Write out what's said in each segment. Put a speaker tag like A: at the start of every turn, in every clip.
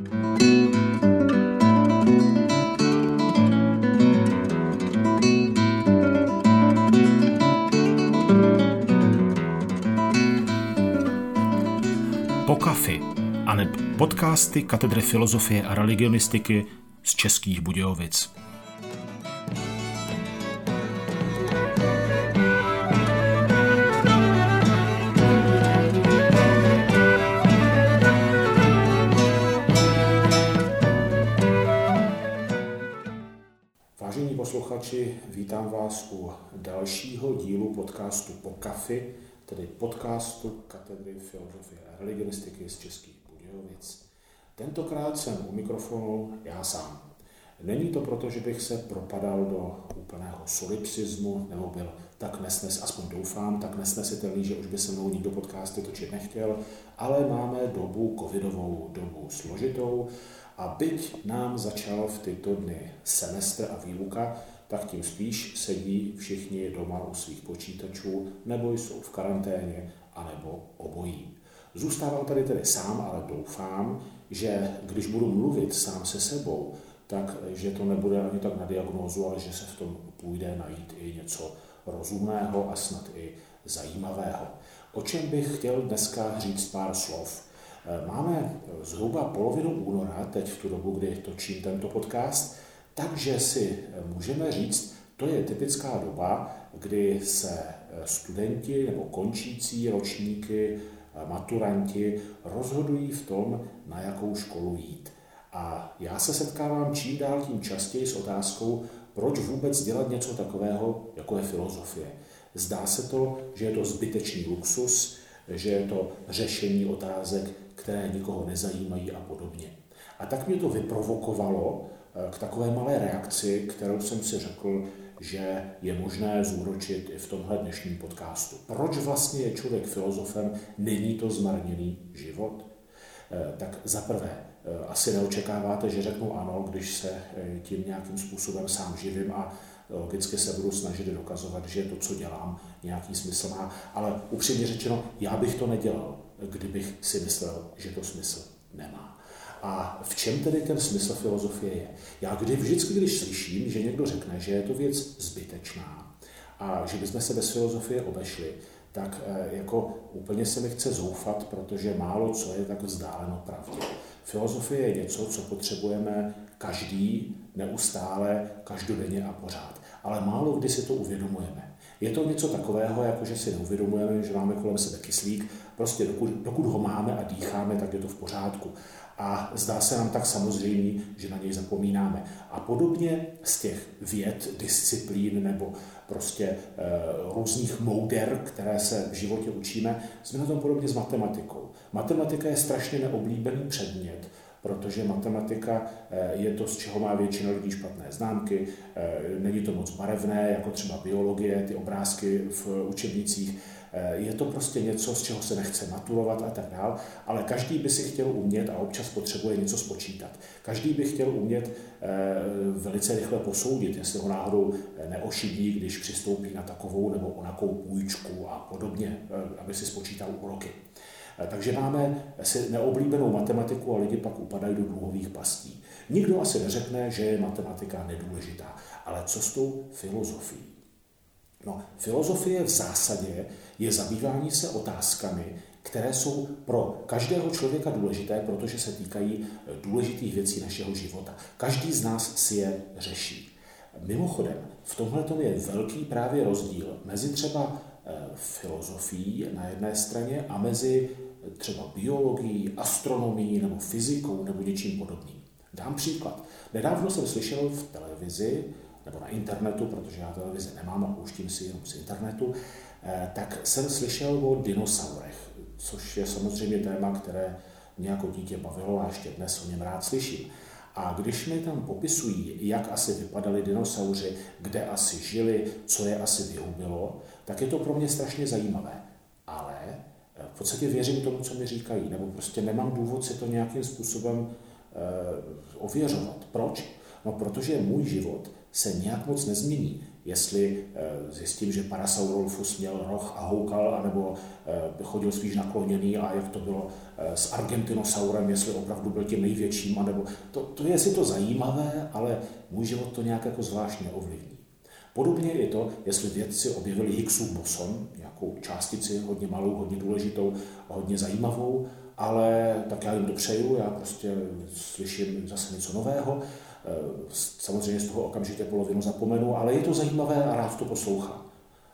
A: Po kafi, aneb podcasty Katedry filozofie a religionistiky z Českých Budějovic. Posluchači, vítám vás u dalšího dílu podcastu Po kafi, tedy podcastu Katedry filozofie a religionistiky z Českých Budějovic. Tentokrát jsem u mikrofonu já sám. Není to proto, že bych se propadal do úplného solipsismu nebo byl tak nesnes, aspoň doufám, tak nesnesitelný, že už by se mnou nikdo podcasty točit nechtěl, ale máme dobu covidovou, dobu složitou a byť nám začal v tyto dny semestr a výuka, tak tím spíš sedí všichni doma u svých počítačů, nebo jsou v karanténě, anebo obojí. Zůstávám tady tedy sám, ale doufám, že když budu mluvit sám se sebou, tak že to nebude ani tak na diagnózu, ale že se v tom půjde najít i něco rozumného a snad i zajímavého. O čem bych chtěl dneska říct pár slov. Máme zhruba polovinu února, teď v tu dobu, kdy točím tento podcast, takže si můžeme říct, to je typická doba, kdy se studenti nebo končící ročníky, maturanti rozhodují v tom, na jakou školu jít. A já se setkávám čím dál tím častěji s otázkou, proč vůbec dělat něco takového, jako je filozofie. Zdá se to, že je to zbytečný luxus, že je to řešení otázek, které nikoho nezajímají a podobně. A tak mě to vyprovokovalo k takové malé reakci, kterou jsem si řekl, že je možné zúročit i v tomhle dnešním podcastu. Proč vlastně je člověk filozofem? Není to zmarněný život? Tak za prvé, asi neočekáváte, že řeknu ano, když se tím nějakým způsobem sám živím a logicky se budu snažit dokazovat, že to, co dělám, nějaký smysl má. Ale upřímně řečeno, já bych to nedělal, kdybych si myslel, že to smysl nemá. A v čem tedy ten smysl filozofie je? Já kdy, vždycky, když slyším, že někdo řekne, že je to věc zbytečná a že bychom se bez filozofie obešli, tak jako úplně se mi chce zoufat, protože málo co je tak vzdáleno pravdě. Filozofie je něco, co potřebujeme každý, neustále, každodenně a pořád. Ale málo kdy si to uvědomujeme. Je to něco takového, jako že si neuvědomujeme, že máme kolem sebe kyslík, prostě dokud, dokud ho máme a dýcháme, tak je to v pořádku. A zdá se nám tak samozřejmě, že na něj zapomínáme. A podobně z těch věd, disciplín nebo prostě e, různých mouder, které se v životě učíme, jsme na tom podobně s matematikou. Matematika je strašně neoblíbený předmět, protože matematika je to, z čeho má většina lidí špatné známky, není to moc barevné, jako třeba biologie, ty obrázky v učebnicích, je to prostě něco, z čeho se nechce maturovat a tak dál, ale každý by si chtěl umět a občas potřebuje něco spočítat. Každý by chtěl umět velice rychle posoudit, jestli ho náhodou neošidí, když přistoupí na takovou nebo onakou půjčku a podobně, aby si spočítal úroky. Takže máme asi neoblíbenou matematiku a lidi pak upadají do dluhových pastí. Nikdo asi neřekne, že je matematika nedůležitá, ale co s tou filozofií? No, filozofie v zásadě je zabývání se otázkami, které jsou pro každého člověka důležité, protože se týkají důležitých věcí našeho života. Každý z nás si je řeší. Mimochodem, v tomhle je velký právě rozdíl mezi třeba filozofií na jedné straně a mezi třeba biologií, astronomií nebo fyzikou nebo něčím podobným. Dám příklad. Nedávno jsem slyšel v televizi nebo na internetu, protože já televizi nemám a pouštím si jenom z internetu, tak jsem slyšel o dinosaurech, což je samozřejmě téma, které mě jako dítě bavilo a ještě dnes o něm rád slyším. A když mi tam popisují, jak asi vypadali dinosauři, kde asi žili, co je asi vyhubilo, tak je to pro mě strašně zajímavé. Ale v podstatě věřím tomu, co mi říkají, nebo prostě nemám důvod si to nějakým způsobem e, ověřovat. Proč? No, protože můj život se nějak moc nezmění. Jestli eh, zjistím, že Parasaurolfus měl roh a houkal, anebo eh, chodil spíš nakloněný a jak to bylo eh, s Argentinosaurem, jestli opravdu byl tím největším, anebo to, to je si to zajímavé, ale můj život to nějak jako zvlášť neovlivní. Podobně je to, jestli vědci objevili Higgsův boson, nějakou částici hodně malou, hodně důležitou hodně zajímavou, ale tak já jim to přeju, já prostě slyším zase něco nového. Eh, samozřejmě z toho okamžitě polovinu zapomenu, ale je to zajímavé a rád to poslouchám.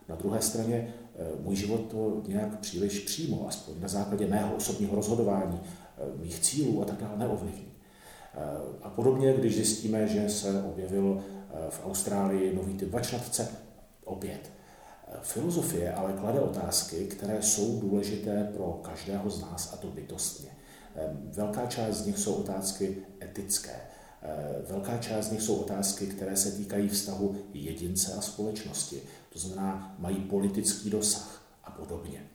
A: Na druhé straně eh, můj život to nějak příliš přímo, aspoň na základě mého osobního rozhodování, eh, mých cílů a tak dále neovlivní. A podobně, když zjistíme, že se objevil v Austrálii nový typ vačnatce, opět. Filozofie ale klade otázky, které jsou důležité pro každého z nás, a to bytostně. Velká část z nich jsou otázky etické. Velká část z nich jsou otázky, které se týkají vztahu jedince a společnosti. To znamená, mají politický dosah a podobně.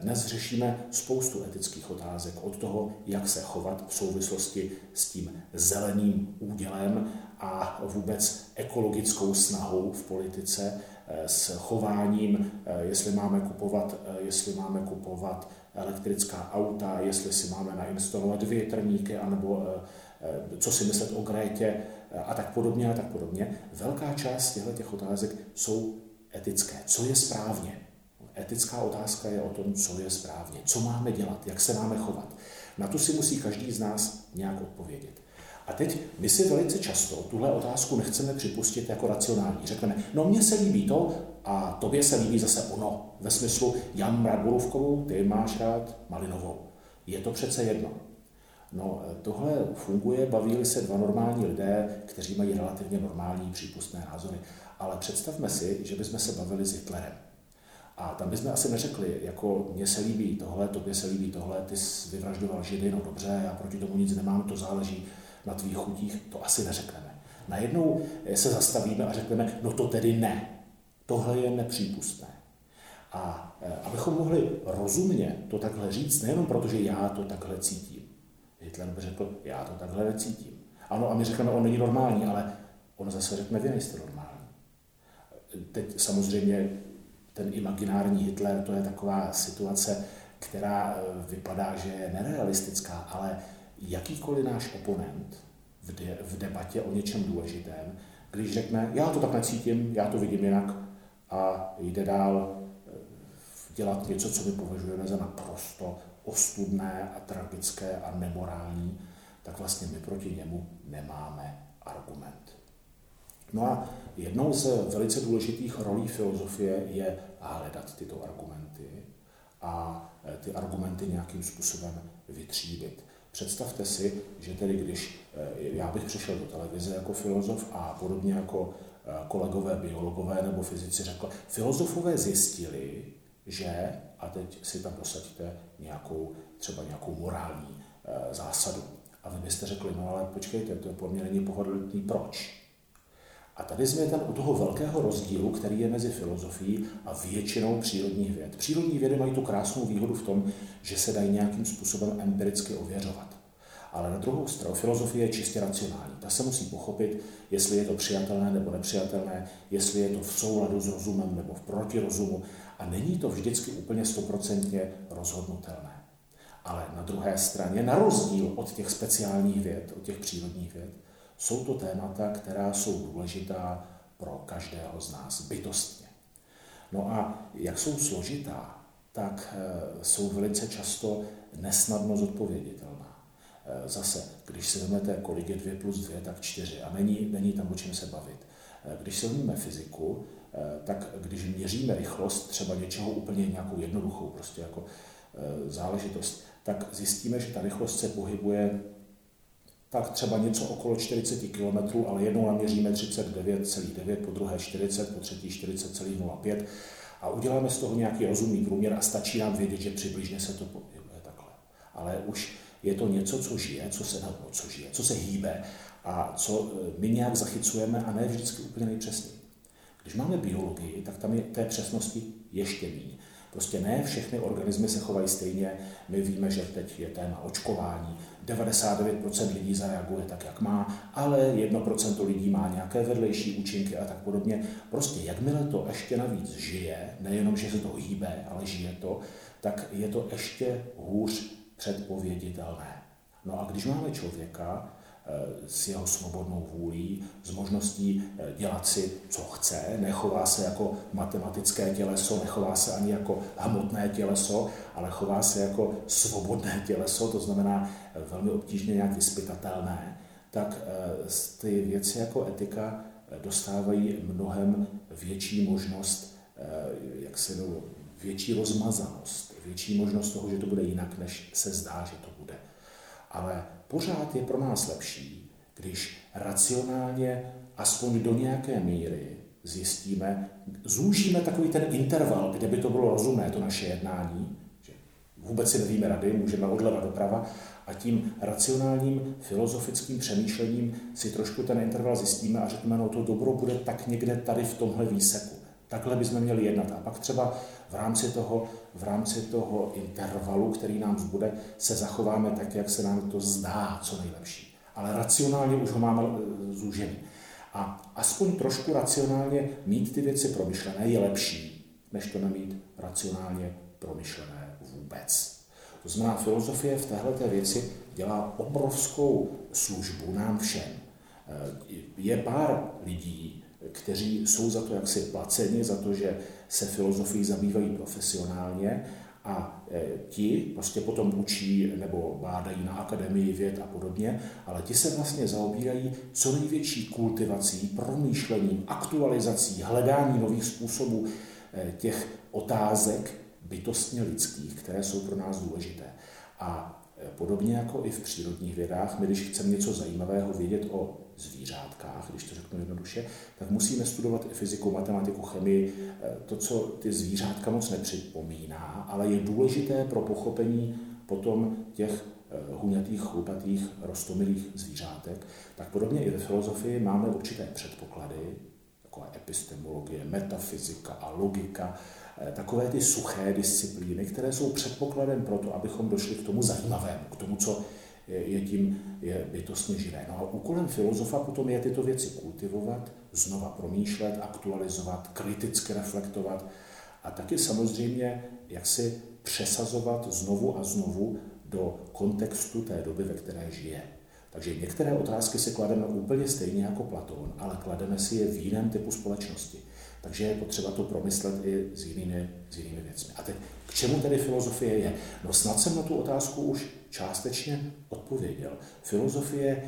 A: Dnes řešíme spoustu etických otázek, od toho, jak se chovat v souvislosti s tím zeleným údělem a vůbec ekologickou snahou v politice, eh, s chováním, eh, jestli máme kupovat, eh, jestli máme kupovat elektrická auta, jestli si máme nainstalovat větrníky, anebo co si myslet o Grétě a tak podobně a tak podobně. Velká část těchto těch otázek jsou etické. Co je správně? Etická otázka je o tom, co je správně, co máme dělat, jak se máme chovat. Na to si musí každý z nás nějak odpovědět. A teď my si velice často tuhle otázku nechceme připustit jako racionální. Řekneme, no mně se líbí to a tobě se líbí zase ono. Ve smyslu, já mám rád borůvkovou, ty máš rád malinovou. Je to přece jedno. No, tohle funguje, baví se dva normální lidé, kteří mají relativně normální přípustné názory. Ale představme si, že bychom se bavili s Hitlerem. A tam bychom asi neřekli, jako mně se líbí tohle, tobě se líbí tohle, ty jsi vyvraždoval židy, no dobře, já proti tomu nic nemám, to záleží na tvých chutích, to asi neřekneme. Najednou se zastavíme a řekneme, no to tedy ne. Tohle je nepřípustné. A e, abychom mohli rozumně to takhle říct, nejenom protože já to takhle cítím. Hitler by řekl, já to takhle necítím. Ano, a my řekneme, on není normální, ale on zase řekne, vy nejste normální. Teď samozřejmě ten imaginární Hitler, to je taková situace, která e, vypadá, že je nerealistická, ale jakýkoliv náš oponent v, de, v debatě o něčem důležitém, když řekne, já to tak necítím, já to vidím jinak a jde dál e, dělat něco, co my považujeme za naprosto ostudné a tragické a nemorální, tak vlastně my proti němu nemáme argument. No a jednou z velice důležitých rolí filozofie je hledat tyto argumenty a e, ty argumenty nějakým způsobem vytříbit. Představte si, že tedy když e, já bych přišel do televize jako filozof a podobně jako e, kolegové biologové nebo fyzici řekl, filozofové zjistili, že, a teď si tam posaďte nějakou, třeba nějakou morální zásadu. A vy byste řekli, no ale počkejte, to po mně není pohodlný, proč? A tady jsme ten u toho velkého rozdílu, který je mezi filozofií a většinou přírodních věd. Přírodní vědy mají tu krásnou výhodu v tom, že se dají nějakým způsobem empiricky ověřovat. Ale na druhou stranu filozofie je čistě racionální. Ta se musí pochopit, jestli je to přijatelné nebo nepřijatelné, jestli je to v souladu s rozumem nebo v protirozumu. A není to vždycky úplně stoprocentně rozhodnutelné. Ale na druhé straně, na rozdíl od těch speciálních věd, od těch přírodních věd, jsou to témata, která jsou důležitá pro každého z nás bytostně. No a jak jsou složitá, tak eh, jsou velice často nesnadno zodpověditelná. Eh, zase, když si vezmete, kolik je 2 plus 2, tak 4 a není, není tam o čem se bavit. Eh, když si vezmeme fyziku, tak když měříme rychlost třeba něčeho úplně nějakou jednoduchou prostě jako záležitost, tak zjistíme, že ta rychlost se pohybuje tak třeba něco okolo 40 km, ale jednou naměříme 39,9, po druhé 40, po třetí 40,05 a uděláme z toho nějaký rozumný průměr a stačí nám vědět, že přibližně se to pohybuje takhle. Ale už je to něco, co žije, co se, nebo co žije, co se hýbe a co e, my nějak zachycujeme a ne vždycky úplně nejpřesněji. Když máme biologii, tak tam je té přesnosti ještě méně. Prostě ne všechny organismy se chovají stejně. My víme, že teď je téma očkování. 99% lidí zareaguje tak, jak má, ale 1% lidí má nějaké vedlejší účinky a tak podobně. Prostě jakmile to ještě navíc žije, nejenom, že se to hýbe, ale žije to, tak je to ještě hůř předpověditelné. No a když máme člověka, Eh, s jeho svobodnou vůlí, s možností eh, dělat si, co chce, nechová se jako matematické těleso, nechová se ani jako hmotné těleso, ale chová se jako svobodné těleso, to znamená eh, velmi obtížně nějak vyspytatelné, tak ty věci jako etika dostávají mnohem větší možnost, jak se větší rozmazanost, větší možnost toho, že to bude jinak, než se zdá, že to bude. Ale pořád je pro nás lepší, když racionálně aspoň do nějaké míry zjistíme, zúžíme takový ten interval, kde by to bylo rozumné, to naše jednání, že vůbec si nevíme rady, můžeme odleva doprava, a tím racionálním filozofickým přemýšlením si trošku ten interval zjistíme a řekneme, no to dobro bude tak někde tady v tomhle výseku. Takhle bychom měli jednat. A pak třeba v rámci toho, v rámci toho intervalu, který nám zbude, se zachováme tak, jak se nám to zdá co nejlepší. Ale racionálně už ho máme e, zúžený. A aspoň trošku racionálně mít ty věci promyšlené je lepší, než to nemít racionálně promyšlené vůbec. To znamená, filozofie v téhle věci dělá obrovskou službu nám všem. E, je pár lidí, kteří jsou za to jaksi placeni, za to, že se filozofií zabývají profesionálně a e, ti prostě potom učí nebo bádají na akademii věd a podobně, ale ti se vlastně zaobírají co největší kultivací, promýšlením, aktualizací, hledání nových způsobů e, těch otázek bytostně lidských, které jsou pro nás důležité. A podobně jako i v přírodních vědách, my když chceme něco zajímavého vědět o zvířátkách, když to řeknu jednoduše, tak musíme studovat i fyziku, matematiku, chemii, eh, to, co ty zvířátka moc nepřipomíná, ale je důležité pro pochopení potom těch eh, huňatých, chlupatých, rostomilých zvířátek, tak podobně i ve filozofii máme určité předpoklady, jako epistemologie, metafyzika a logika, takové ty suché disciplíny, které jsou předpokladem pro to, abychom došli k tomu zajímavému, k tomu, co je tím je bytostně živé. No a úkolem filozofa potom je tyto věci kultivovat, znova promýšlet, aktualizovat, kriticky reflektovat a taky samozřejmě jak si přesazovat znovu a znovu do kontextu té doby, ve které žije. Takže některé otázky si klademe úplně stejně jako Platón, ale klademe si je v jiném typu společnosti. Takže je potřeba to promyslet i s jinými, s jinými věcmi. A teď, k čemu tedy filozofie je? No snad jsem na tu otázku už částečně odpověděl. Filozofie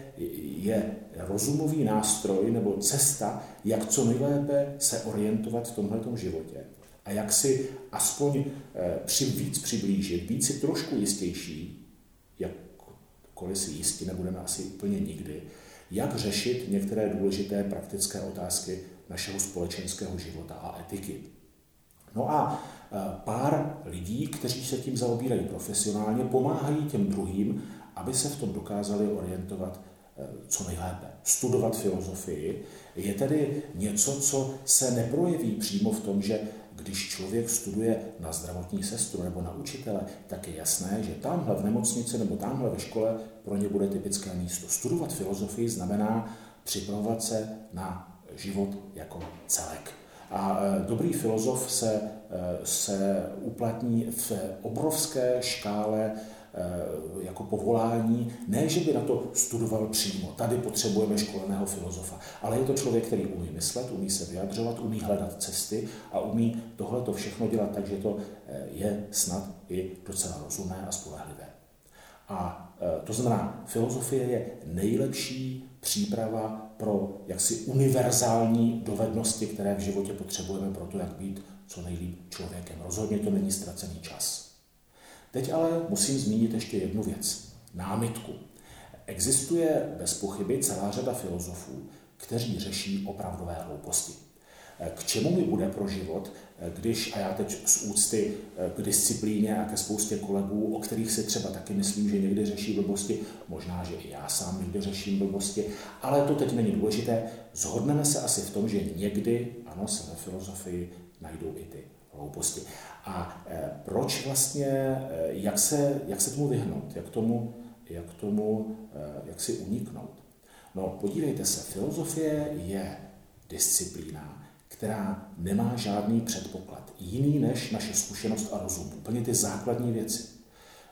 A: je rozumový nástroj nebo cesta, jak co nejlépe se orientovat v tomhle životě a jak si aspoň eh, při, víc přiblížit, být si trošku jistější, jakkoliv si jistí nebudeme asi úplně nikdy, jak řešit některé důležité praktické otázky našeho společenského života a etiky. No a e, pár lidí, kteří se tím zaobírají profesionálně, pomáhají těm druhým, aby se v tom dokázali orientovat e, co nejlépe. Studovat filozofii je tedy něco, co se neprojeví přímo v tom, že když člověk studuje na zdravotní sestru nebo na učitele, tak je jasné, že tamhle v nemocnici nebo tamhle ve škole pro ně bude typické místo. Studovat filozofii znamená připravovat se na život jako celek. A e, dobrý filozof se, e, se uplatní v obrovské škále e, jako povolání, ne, že by na to studoval přímo. Tady potřebujeme školeného filozofa, ale je to člověk, který umí myslet, umí se vyjadřovat, umí hledat cesty a umí tohle to všechno dělat tak, že to je snad i docela rozumné a spolehlivé. A to znamená, filozofie je nejlepší příprava pro jaksi univerzální dovednosti, které v životě potřebujeme pro to, jak být co nejlíp člověkem. Rozhodně to není ztracený čas. Teď ale musím zmínit ještě jednu věc. Námitku. Existuje bez pochyby celá řada filozofů, kteří řeší opravdové hlouposti. K čemu mi bude pro život, když, a já teď z úcty k disciplíně a ke spoustě kolegů, o kterých si třeba taky myslím, že někdy řeší blbosti, možná, že i já sám někdy řeším blbosti, ale to teď není důležité, zhodneme se asi v tom, že někdy, ano, se ve filozofii najdou i ty hlouposti. A proč vlastně, jak se, jak se tomu vyhnout, jak tomu, jak tomu, jak si uniknout? No, podívejte se, filozofie je disciplína, která nemá žádný předpoklad, jiný než naše zkušenost a rozum, úplně ty základní věci.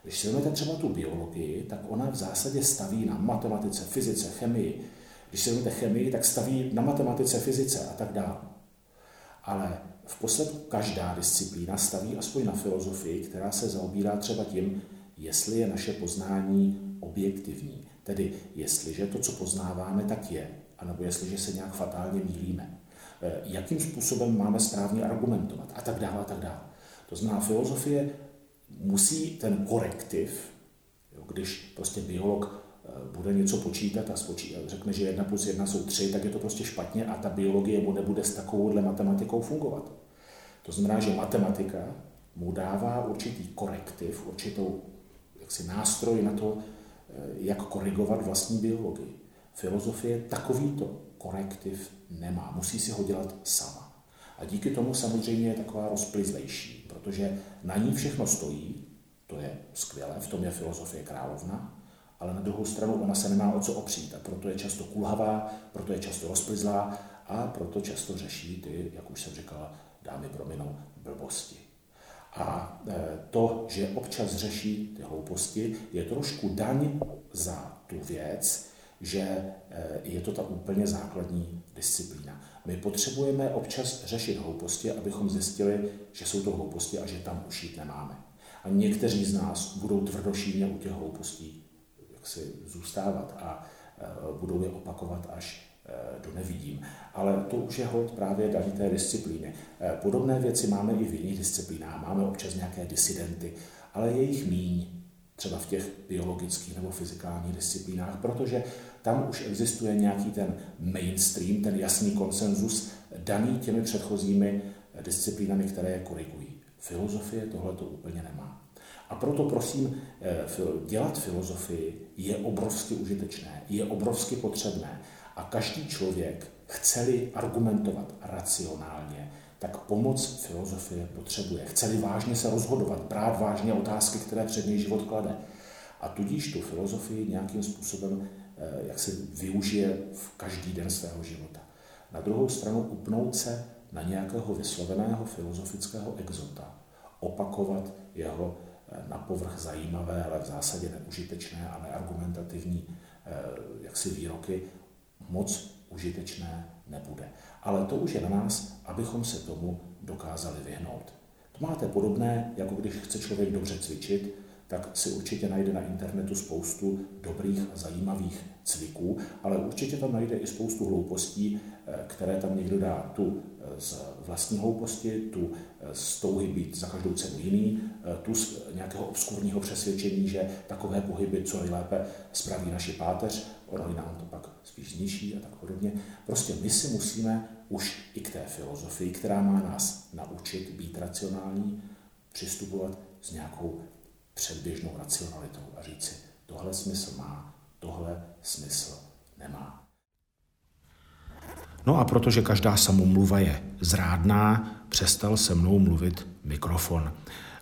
A: Když si vezmete třeba tu biologii, tak ona v zásadě staví na matematice, fyzice, chemii. Když si vezmete chemii, tak staví na matematice, fyzice a tak dále. Ale v posledku každá disciplína staví aspoň na filozofii, která se zaobírá třeba tím, jestli je naše poznání objektivní. Tedy jestliže to, co poznáváme, tak je, anebo jestliže se nějak fatálně mílíme. Eh, jakým způsobem máme správně argumentovat a tak dále a tak dále. To znamená, filozofie musí ten korektiv, jo, když prostě biolog eh, bude něco počítat a spočí, řekne, že jedna plus jedna jsou tři, tak je to prostě špatně a ta biologie mu nebude s takovouhle matematikou fungovat. To znamená, že matematika mu dává určitý korektiv, určitou jaksi nástroj na to, eh, jak korigovat vlastní biologii. Filozofie takovýto korektiv nemá, musí si ho dělat sama. A díky tomu samozřejmě je taková rozplizlejší, protože na ní všechno stojí, to je skvělé, v tom je filozofie královna, ale na druhou stranu ona se nemá o co opřít a proto je často kulhavá, proto je často rozplizlá a proto často řeší ty, jak už jsem říkal, dámy prominou, blbosti. A e, to, že občas řeší ty hlouposti, je trošku daň za tu věc, že e, je to ta úplně základní disciplína. My potřebujeme občas řešit hlouposti, abychom zjistili, že jsou to hlouposti a že tam už jít nemáme. A někteří z nás budou tvrdošíně u těch hloupostí jak si zůstávat a e, budou je opakovat až e, do nevidím. Ale to už je hod právě daní té disciplíny. Podobné věci máme i v jiných disciplínách. Máme občas nějaké disidenty, ale je jich míň, třeba v těch biologických nebo fyzikálních disciplínách, protože tam už existuje nějaký ten mainstream, ten jasný konsenzus, daný těmi předchozími disciplínami, které je korigují. Filozofie tohle to úplně nemá. A proto prosím, eh, dělat filozofii je obrovsky užitečné, je obrovsky potřebné. A každý člověk, chce-li argumentovat racionálně, tak pomoc filozofie potřebuje. Chce-li vážně se rozhodovat, brát vážně otázky, které před něj život klade. A tudíž tu filozofii nějakým způsobem jak se využije v každý den svého života. Na druhou stranu upnout se na nějakého vysloveného filozofického exota, opakovat jeho eh, na povrch zajímavé, ale v zásadě neužitečné a neargumentativní eh, jaksi výroky, moc užitečné nebude. Ale to už je na nás, abychom se tomu dokázali vyhnout. To máte podobné, jako když chce člověk dobře cvičit, tak si určitě najde na internetu spoustu dobrých a zajímavých cviků, ale určitě tam najde i spoustu hloupostí, eh, které tam někdo dá tu eh, z vlastní hlouposti, tu eh, z touhy být za každou cenu jiný, tu z nějakého obskurního přesvědčení, že takové pohyby co nejlépe spraví naši páteř, ono nám to pak spíš zničí a tak podobně. Prostě my si musíme už i k té filozofii, která má nás naučit být racionální, přistupovat s nějakou předběžnou racionalitou a říci, tohle smysl má, tohle smysl nemá. No a protože každá samomluva je zrádná, přestal se mnou mluvit mikrofon.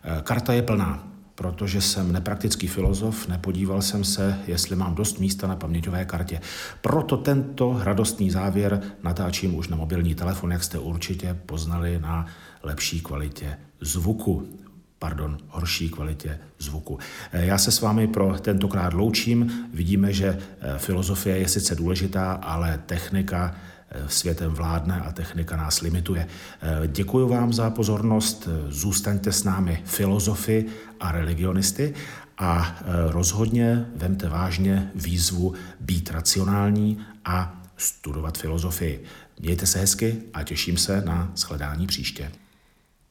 A: E, karta je plná, protože jsem nepraktický filozof, nepodíval jsem se, jestli mám dost místa na paměťové kartě. Proto tento radostný závěr natáčím už na mobilní telefon, jak jste určitě poznali na lepší kvalitě zvuku pardon, horší kvalitě zvuku. Eh, já se s vámi pro tentokrát loučím. Vidíme, že eh, filozofie je sice důležitá, ale technika eh, světem vládne a technika nás limituje. Děkuji vám za pozornost, zůstaňte s námi filozofy a religionisty a rozhodně vemte vážně výzvu být racionální a studovat filozofii. Mějte se hezky a těším se na shledání příště.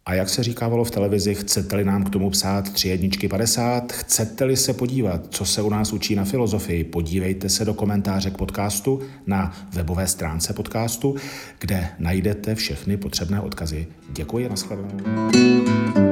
A: A jak se říkávalo v televizi, chcete-li nám k tomu psát 3 jedničky 50, chcete-li se podívat, co se u nás učí na filozofii, podívejte se do komentáře k podcastu na webové stránce podcastu, kde najdete všechny potřebné odkazy. Děkuji a nashledanou.